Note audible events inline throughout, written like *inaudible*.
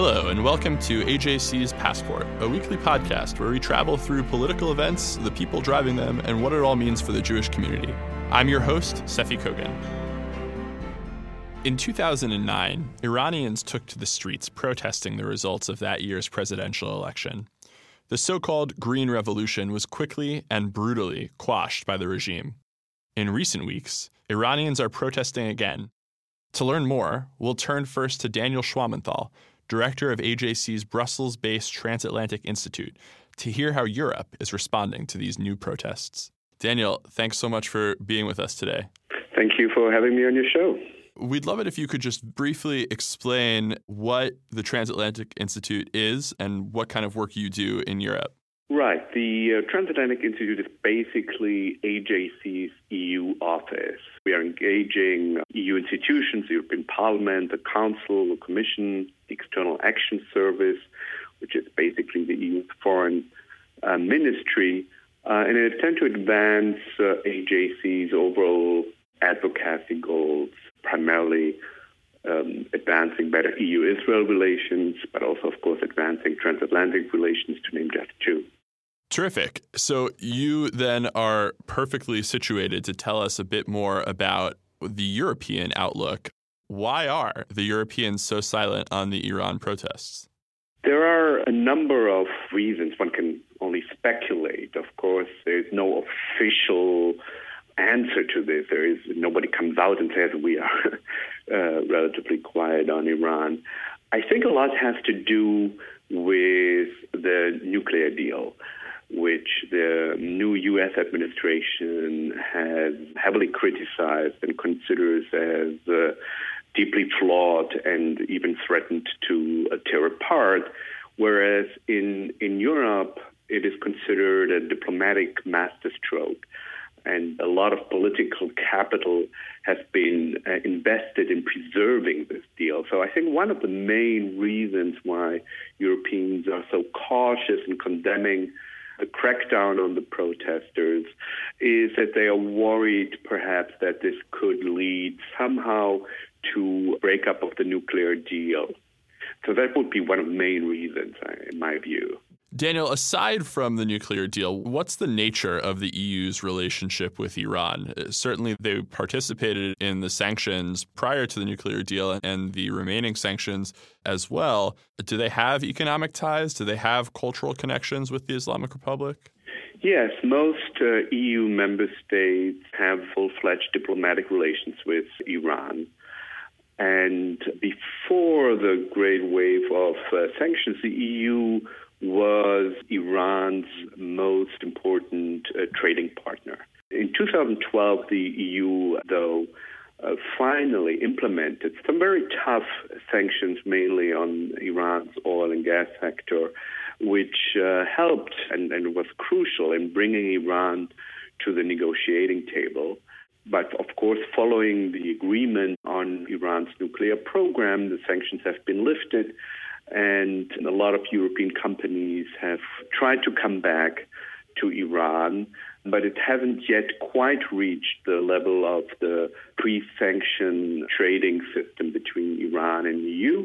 Hello, and welcome to AJC's Passport, a weekly podcast where we travel through political events, the people driving them, and what it all means for the Jewish community. I'm your host, Seffi Kogan. In 2009, Iranians took to the streets protesting the results of that year's presidential election. The so called Green Revolution was quickly and brutally quashed by the regime. In recent weeks, Iranians are protesting again. To learn more, we'll turn first to Daniel Schwammenthal, director of AJC's Brussels based Transatlantic Institute, to hear how Europe is responding to these new protests. Daniel, thanks so much for being with us today. Thank you for having me on your show. We'd love it if you could just briefly explain what the Transatlantic Institute is and what kind of work you do in Europe. Right. The uh, Transatlantic Institute is basically AJC's EU office. We are engaging EU institutions, the European Parliament, the Council, the Commission, the External Action Service, which is basically the EU's foreign uh, ministry, uh, in an attempt to advance uh, AJC's overall advocacy goals, primarily um, advancing better EU Israel relations, but also, of course, advancing transatlantic relations, to name just two. Terrific. So you then are perfectly situated to tell us a bit more about the European outlook. Why are the Europeans so silent on the Iran protests? There are a number of reasons. One can only speculate. Of course, there's no official answer to this. There is nobody comes out and says we are *laughs* uh, relatively quiet on Iran. I think a lot has to do with the nuclear deal which the new U.S. administration has heavily criticized and considers as uh, deeply flawed and even threatened to uh, tear apart, whereas in in Europe it is considered a diplomatic masterstroke. And a lot of political capital has been uh, invested in preserving this deal. So I think one of the main reasons why Europeans are so cautious in condemning the crackdown on the protesters is that they are worried perhaps that this could lead somehow to breakup of the nuclear deal. So that would be one of the main reasons, uh, in my view. Daniel, aside from the nuclear deal, what's the nature of the EU's relationship with Iran? Uh, certainly, they participated in the sanctions prior to the nuclear deal and the remaining sanctions as well. Do they have economic ties? Do they have cultural connections with the Islamic Republic? Yes, most uh, EU member states have full fledged diplomatic relations with Iran. And before the great wave of uh, sanctions, the EU was Iran's most important uh, trading partner. In 2012, the EU, though, uh, finally implemented some very tough sanctions, mainly on Iran's oil and gas sector, which uh, helped and, and was crucial in bringing Iran to the negotiating table. But of course, following the agreement on Iran's nuclear program, the sanctions have been lifted and a lot of European companies have tried to come back to Iran, but it hasn't yet quite reached the level of the pre-sanction trading system between Iran and the EU.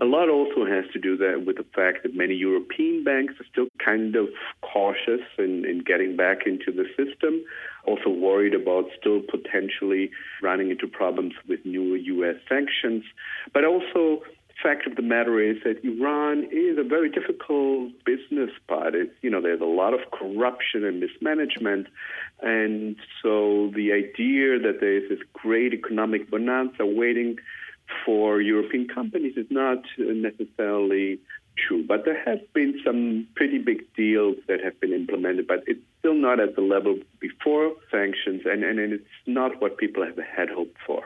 A lot also has to do that with the fact that many European banks are still kind of cautious in, in getting back into the system, also worried about still potentially running into problems with new U.S. sanctions, but also fact of the matter is that Iran is a very difficult business. It, you know, there's a lot of corruption and mismanagement, and so the idea that there is this great economic bonanza waiting for European companies is not necessarily true. But there have been some pretty big deals that have been implemented, but it's still not at the level before sanctions, and, and, and it's not what people have had hoped for.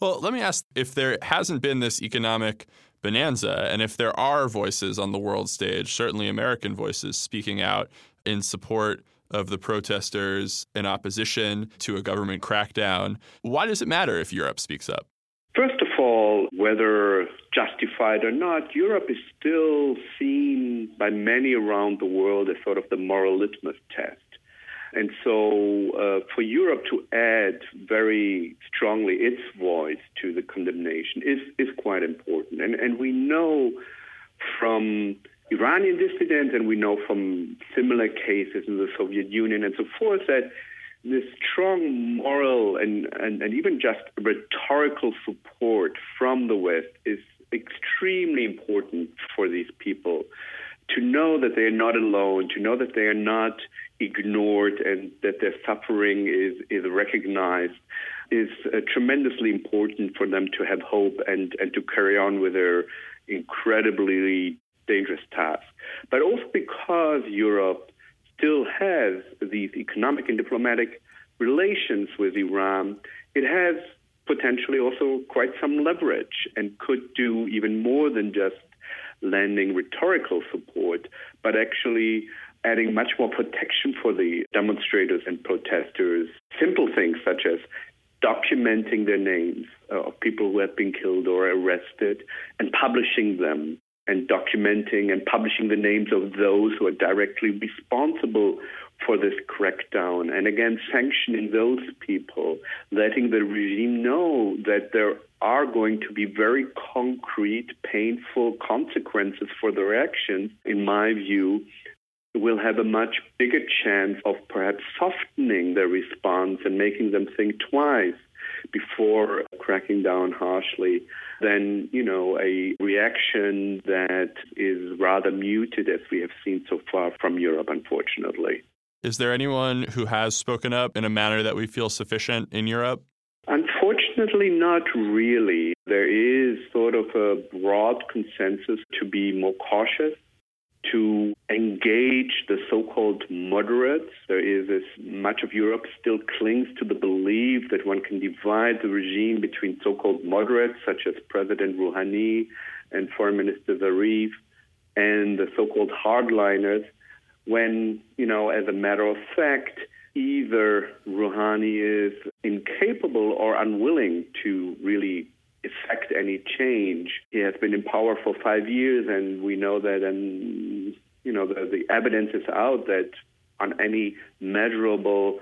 Well, let me ask if there hasn't been this economic bonanza. And if there are voices on the world stage, certainly American voices speaking out in support of the protesters in opposition to a government crackdown, why does it matter if Europe speaks up? First of all, whether justified or not, Europe is still seen by many around the world as sort of the moral litmus test. And so, uh, for Europe to add very strongly its voice to the condemnation is, is quite important. And, and we know from Iranian dissidents, and we know from similar cases in the Soviet Union and so forth that this strong moral and, and, and even just rhetorical support from the West is extremely important for these people to know that they are not alone, to know that they are not ignored and that their suffering is, is recognized is uh, tremendously important for them to have hope and, and to carry on with their incredibly dangerous task. But also because Europe still has these economic and diplomatic relations with Iran, it has potentially also quite some leverage and could do even more than just lending rhetorical support, but actually adding much more protection for the demonstrators and protesters. Simple things such as documenting their names uh, of people who have been killed or arrested and publishing them and documenting and publishing the names of those who are directly responsible for this crackdown. And again, sanctioning those people, letting the regime know that there are going to be very concrete, painful consequences for their actions, in my view, will have a much bigger chance of perhaps softening their response and making them think twice before cracking down harshly than, you know, a reaction that is rather muted as we have seen so far from Europe, unfortunately. Is there anyone who has spoken up in a manner that we feel sufficient in Europe? Unfortunately, not really. There is sort of a broad consensus to be more cautious to engage the so-called moderates. There is this, much of Europe still clings to the belief that one can divide the regime between so-called moderates, such as President Rouhani and Foreign Minister Zarif, and the so-called hardliners, when, you know, as a matter of fact, either Rouhani is incapable or unwilling to really effect any change. He has been in power for five years, and we know that, and you know, the, the evidence is out that on any measurable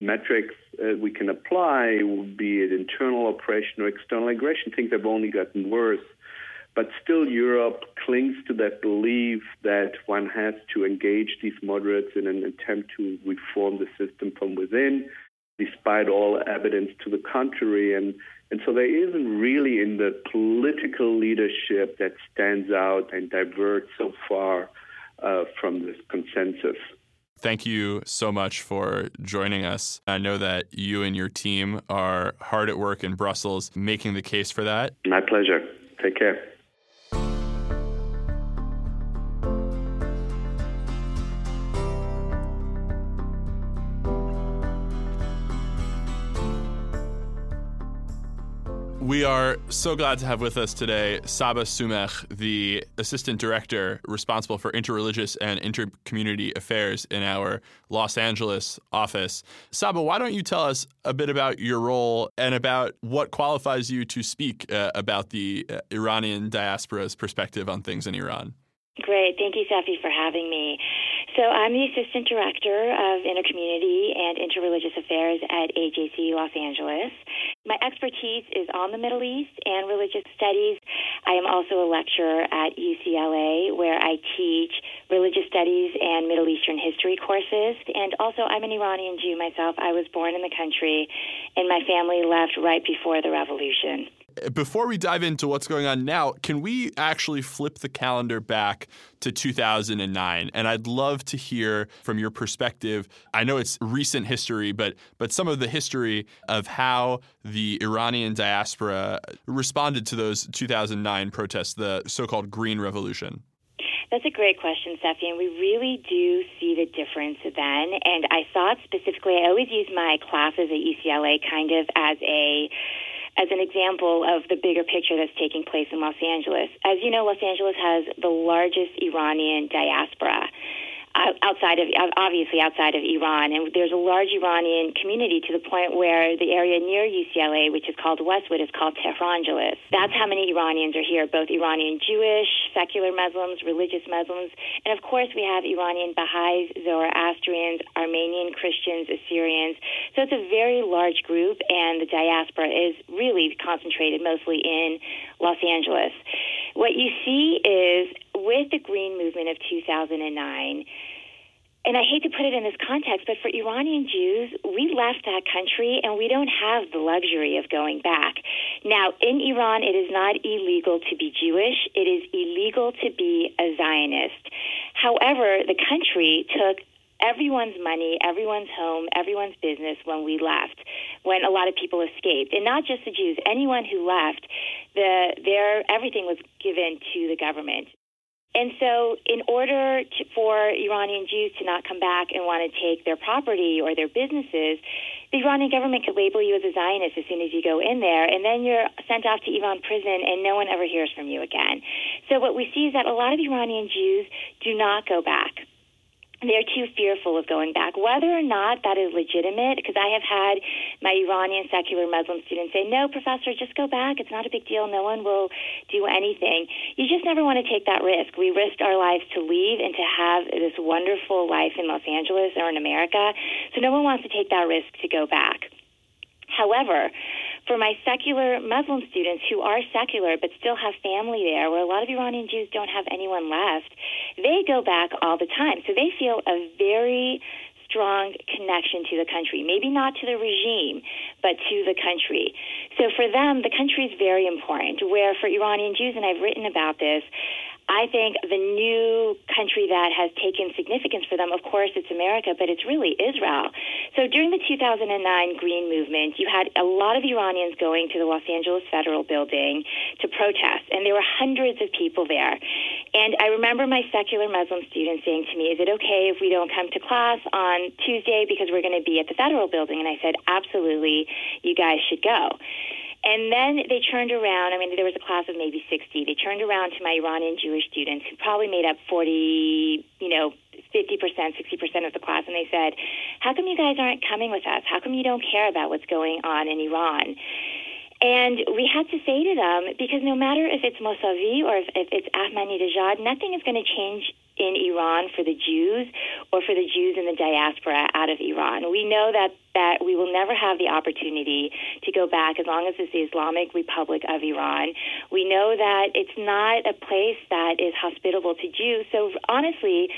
metrics uh, we can apply, be it internal oppression or external aggression, things have only gotten worse. But still, Europe clings to that belief that one has to engage these moderates in an attempt to reform the system from within, despite all evidence to the contrary. And and so there isn't really in the political leadership that stands out and diverts so far uh, from this consensus. Thank you so much for joining us. I know that you and your team are hard at work in Brussels making the case for that. My pleasure. Take care. We are so glad to have with us today Saba Soomekh, the assistant director responsible for interreligious and intercommunity affairs in our Los Angeles office. Saba, why don't you tell us a bit about your role and about what qualifies you to speak uh, about the uh, Iranian diaspora's perspective on things in Iran? Great. Thank you, Seffi, for having me. So I'm the Assistant Director of Intercommunity and Interreligious Affairs at AJC Los Angeles. My expertise is on the Middle East and religious studies. I am also a lecturer at UCLA where I teach religious studies and Middle Eastern history courses. And also, I'm an Iranian Jew myself. I was born in the country, and my family left right before the revolution. Before we dive into what's going on now, can we actually flip the calendar back to 2009? And I'd love to hear from your perspective. I know it's recent history, but but some of the history of how the Iranian diaspora responded to those 2009 protests, the so-called Green Revolution. That's a great question, Seffi, and we really do see the difference then. And I it specifically. I always use my classes at UCLA kind of as a as an example of the bigger picture that's taking place in Los Angeles. As you know, Los Angeles has the largest Iranian diaspora outside of obviously outside of Iran, and there's a large Iranian community to the point where the area near UCLA, which is called Westwood, is called Tehrangeles. That's how many Iranians are here, both Iranian Jewish, secular Muslims, religious Muslims, and of course we have Iranian Baha'is, Zoroastrians, Armenian Christians, Assyrians. So it's a very large group, and the diaspora is really concentrated mostly in Los Angeles. What you see is with the Green Movement of 2009, and I hate to put it in this context, but for Iranian Jews, we left that country and we don't have the luxury of going back. Now, in Iran, it is not illegal to be Jewish, it is illegal to be a Zionist. However, the country took everyone's money, everyone's home, everyone's business when we left, when a lot of people escaped. And not just the Jews, anyone who left, the, their, everything was given to the government. And so, in order to, for Iranian Jews to not come back and want to take their property or their businesses, the Iranian government could label you as a Zionist as soon as you go in there, and then you're sent off to Evin prison, and no one ever hears from you again. So, what we see is that a lot of Iranian Jews do not go back they're too fearful of going back. Whether or not that is legitimate, because I have had my Iranian secular Muslim students say, no, professor, just go back. It's not a big deal. No one will do anything. You just never want to take that risk. We risked our lives to leave and to have this wonderful life in Los Angeles or in America. So no one wants to take that risk to go back. However, for my secular Muslim students who are secular but still have family there, where a lot of Iranian Jews don't have anyone left, they go back all the time. So they feel a very strong connection to the country. Maybe not to the regime, but to the country. So for them, the country is very important. Where for Iranian Jews, and I've written about this, I think the new country that has taken significance for them, of course, it's America, but it's really Israel. So during the 2009 Green Movement, you had a lot of Iranians going to the Los Angeles Federal Building to protest, and there were hundreds of people there. And I remember my secular Muslim students saying to me, Is it okay if we don't come to class on Tuesday because we're going to be at the Federal Building? And I said, Absolutely, you guys should go. And then they turned around. I mean, there was a class of maybe 60. They turned around to my Iranian Jewish students, who probably made up 40, you know, 50%, 60% of the class, and they said, How come you guys aren't coming with us? How come you don't care about what's going on in Iran? And we had to say to them, because no matter if it's Mousavi or if, if it's Ahmadinejad, nothing is going to change in Iran for the Jews or for the Jews in the diaspora out of Iran. We know that, that we will never have the opportunity to go back as long as it's the Islamic Republic of Iran. We know that it's not a place that is hospitable to Jews. So honestly,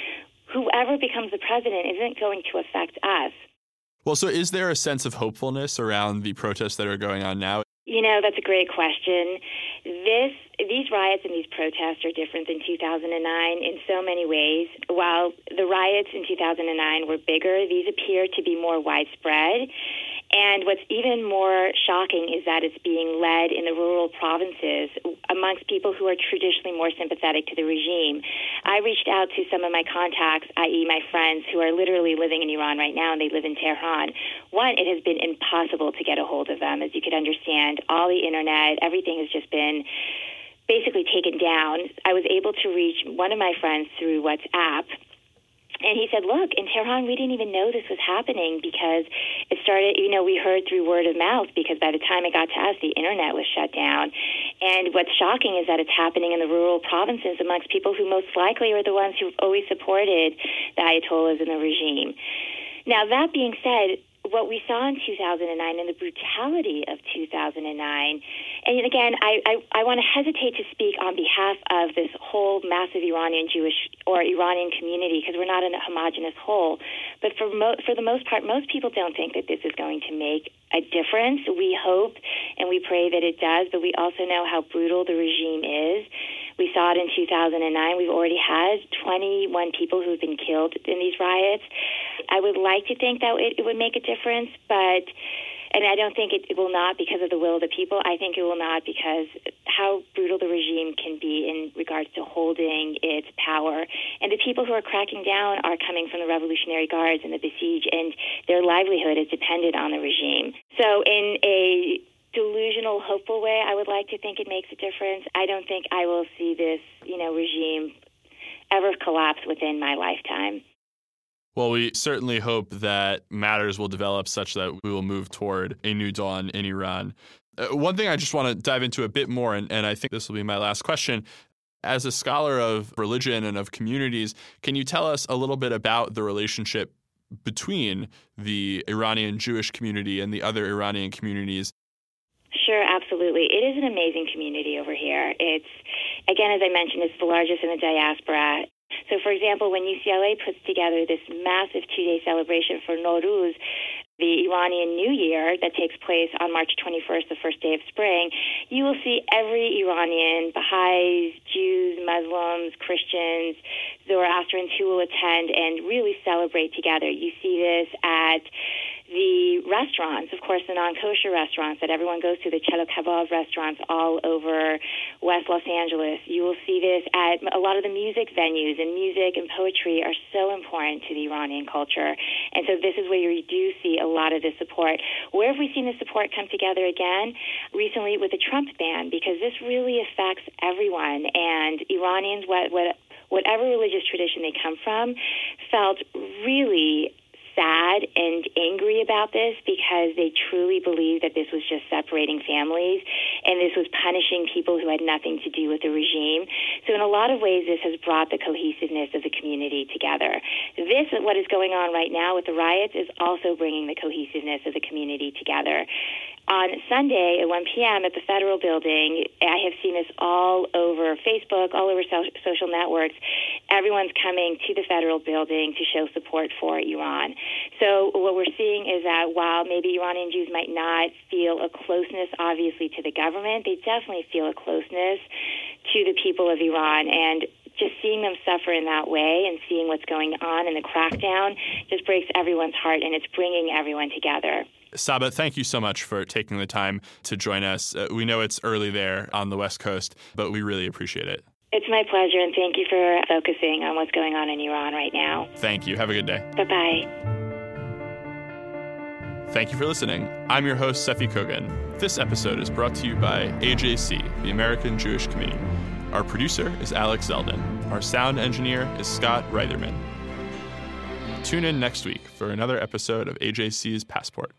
whoever becomes the president isn't going to affect us. Well, so is there a sense of hopefulness around the protests that are going on now? You know, that's a great question. This these riots and these protests are different than 2009 in so many ways. While the riots in 2009 were bigger, these appear to be more widespread. And what's even more shocking is that it's being led in the rural provinces amongst people who are traditionally more sympathetic to the regime. I reached out to some of my contacts, i.e., my friends who are literally living in Iran right now and they live in Tehran. One, it has been impossible to get a hold of them, as you could understand. All the internet, everything has just been basically taken down. I was able to reach one of my friends through WhatsApp and he said, Look, in Tehran, we didn't even know this was happening because it started, you know, we heard through word of mouth because by the time it got to us, the internet was shut down. And what's shocking is that it's happening in the rural provinces amongst people who most likely are the ones who've always supported the Ayatollahs and the regime. Now, that being said, what we saw in 2009 and the brutality of 2009. And again, I, I, I want to hesitate to speak on behalf of this whole massive Iranian Jewish or Iranian community because we're not a homogenous whole. But for, mo- for the most part, most people don't think that this is going to make a difference. We hope and we pray that it does, but we also know how brutal the regime is. We saw it in 2009. We've already had 21 people who've been killed in these riots. I would like to think that it, it would make a difference, but and I don't think it, it will not because of the will of the people. I think it will not because how brutal the regime can be in regards to holding its power. And the people who are cracking down are coming from the Revolutionary Guards and the Basij, and their livelihood is dependent on the regime. So, in a delusional, hopeful way, I would like to think it makes a difference. I don't think I will see this, you know, regime ever collapse within my lifetime. Well, we certainly hope that matters will develop such that we will move toward a new dawn in Iran. Uh, one thing I just want to dive into a bit more, and, and I think this will be my last question. As a scholar of religion and of communities, can you tell us a little bit about the relationship between the Iranian Jewish community and the other Iranian communities Sure, absolutely. It is an amazing community over here. It's again, as I mentioned, it's the largest in the diaspora. So, for example, when UCLA puts together this massive two day celebration for Nowruz, the Iranian New Year that takes place on March 21st, the first day of spring, you will see every Iranian, Baha'is, Jews, Muslims, Christians, Zoroastrians who will attend and really celebrate together. You see this at the restaurants, of course, the non-kosher restaurants that everyone goes to, the Chelo Kebab restaurants all over West Los Angeles. You will see this at a lot of the music venues, and music and poetry are so important to the Iranian culture. And so this is where you do see a lot of the support. Where have we seen the support come together again? Recently with the Trump ban, because this really affects everyone, and Iranians, what, what whatever religious tradition they come from, felt really sad and angry about this because they truly believe that this was just separating families and this was punishing people who had nothing to do with the regime. So, in a lot of ways, this has brought the cohesiveness of the community together. This, what is going on right now with the riots, is also bringing the cohesiveness of the community together on Sunday at 1 p.m. at the Federal Building. I have seen this all over Facebook, all over so- social networks. Everyone's coming to the Federal Building to show support for Iran. So, what we're seeing is that while maybe Iranian Jews might not feel a closeness, obviously, to the government, they definitely feel a closeness to the people of Iran. And just seeing them suffer in that way and seeing what's going on in the crackdown just breaks everyone's heart and it's bringing everyone together. Saba, thank you so much for taking the time to join us. Uh, we know it's early there on the West Coast, but we really appreciate it. It's my pleasure, and thank you for focusing on what's going on in Iran right now. Thank you. Have a good day. Bye bye. Thank you for listening. I'm your host, Seffi Kogan. This episode is brought to you by AJC, the American Jewish Committee. Our producer is Alex Zeldin. Our sound engineer is Scott Reitherman. Tune in next week for another episode of AJC's Passport.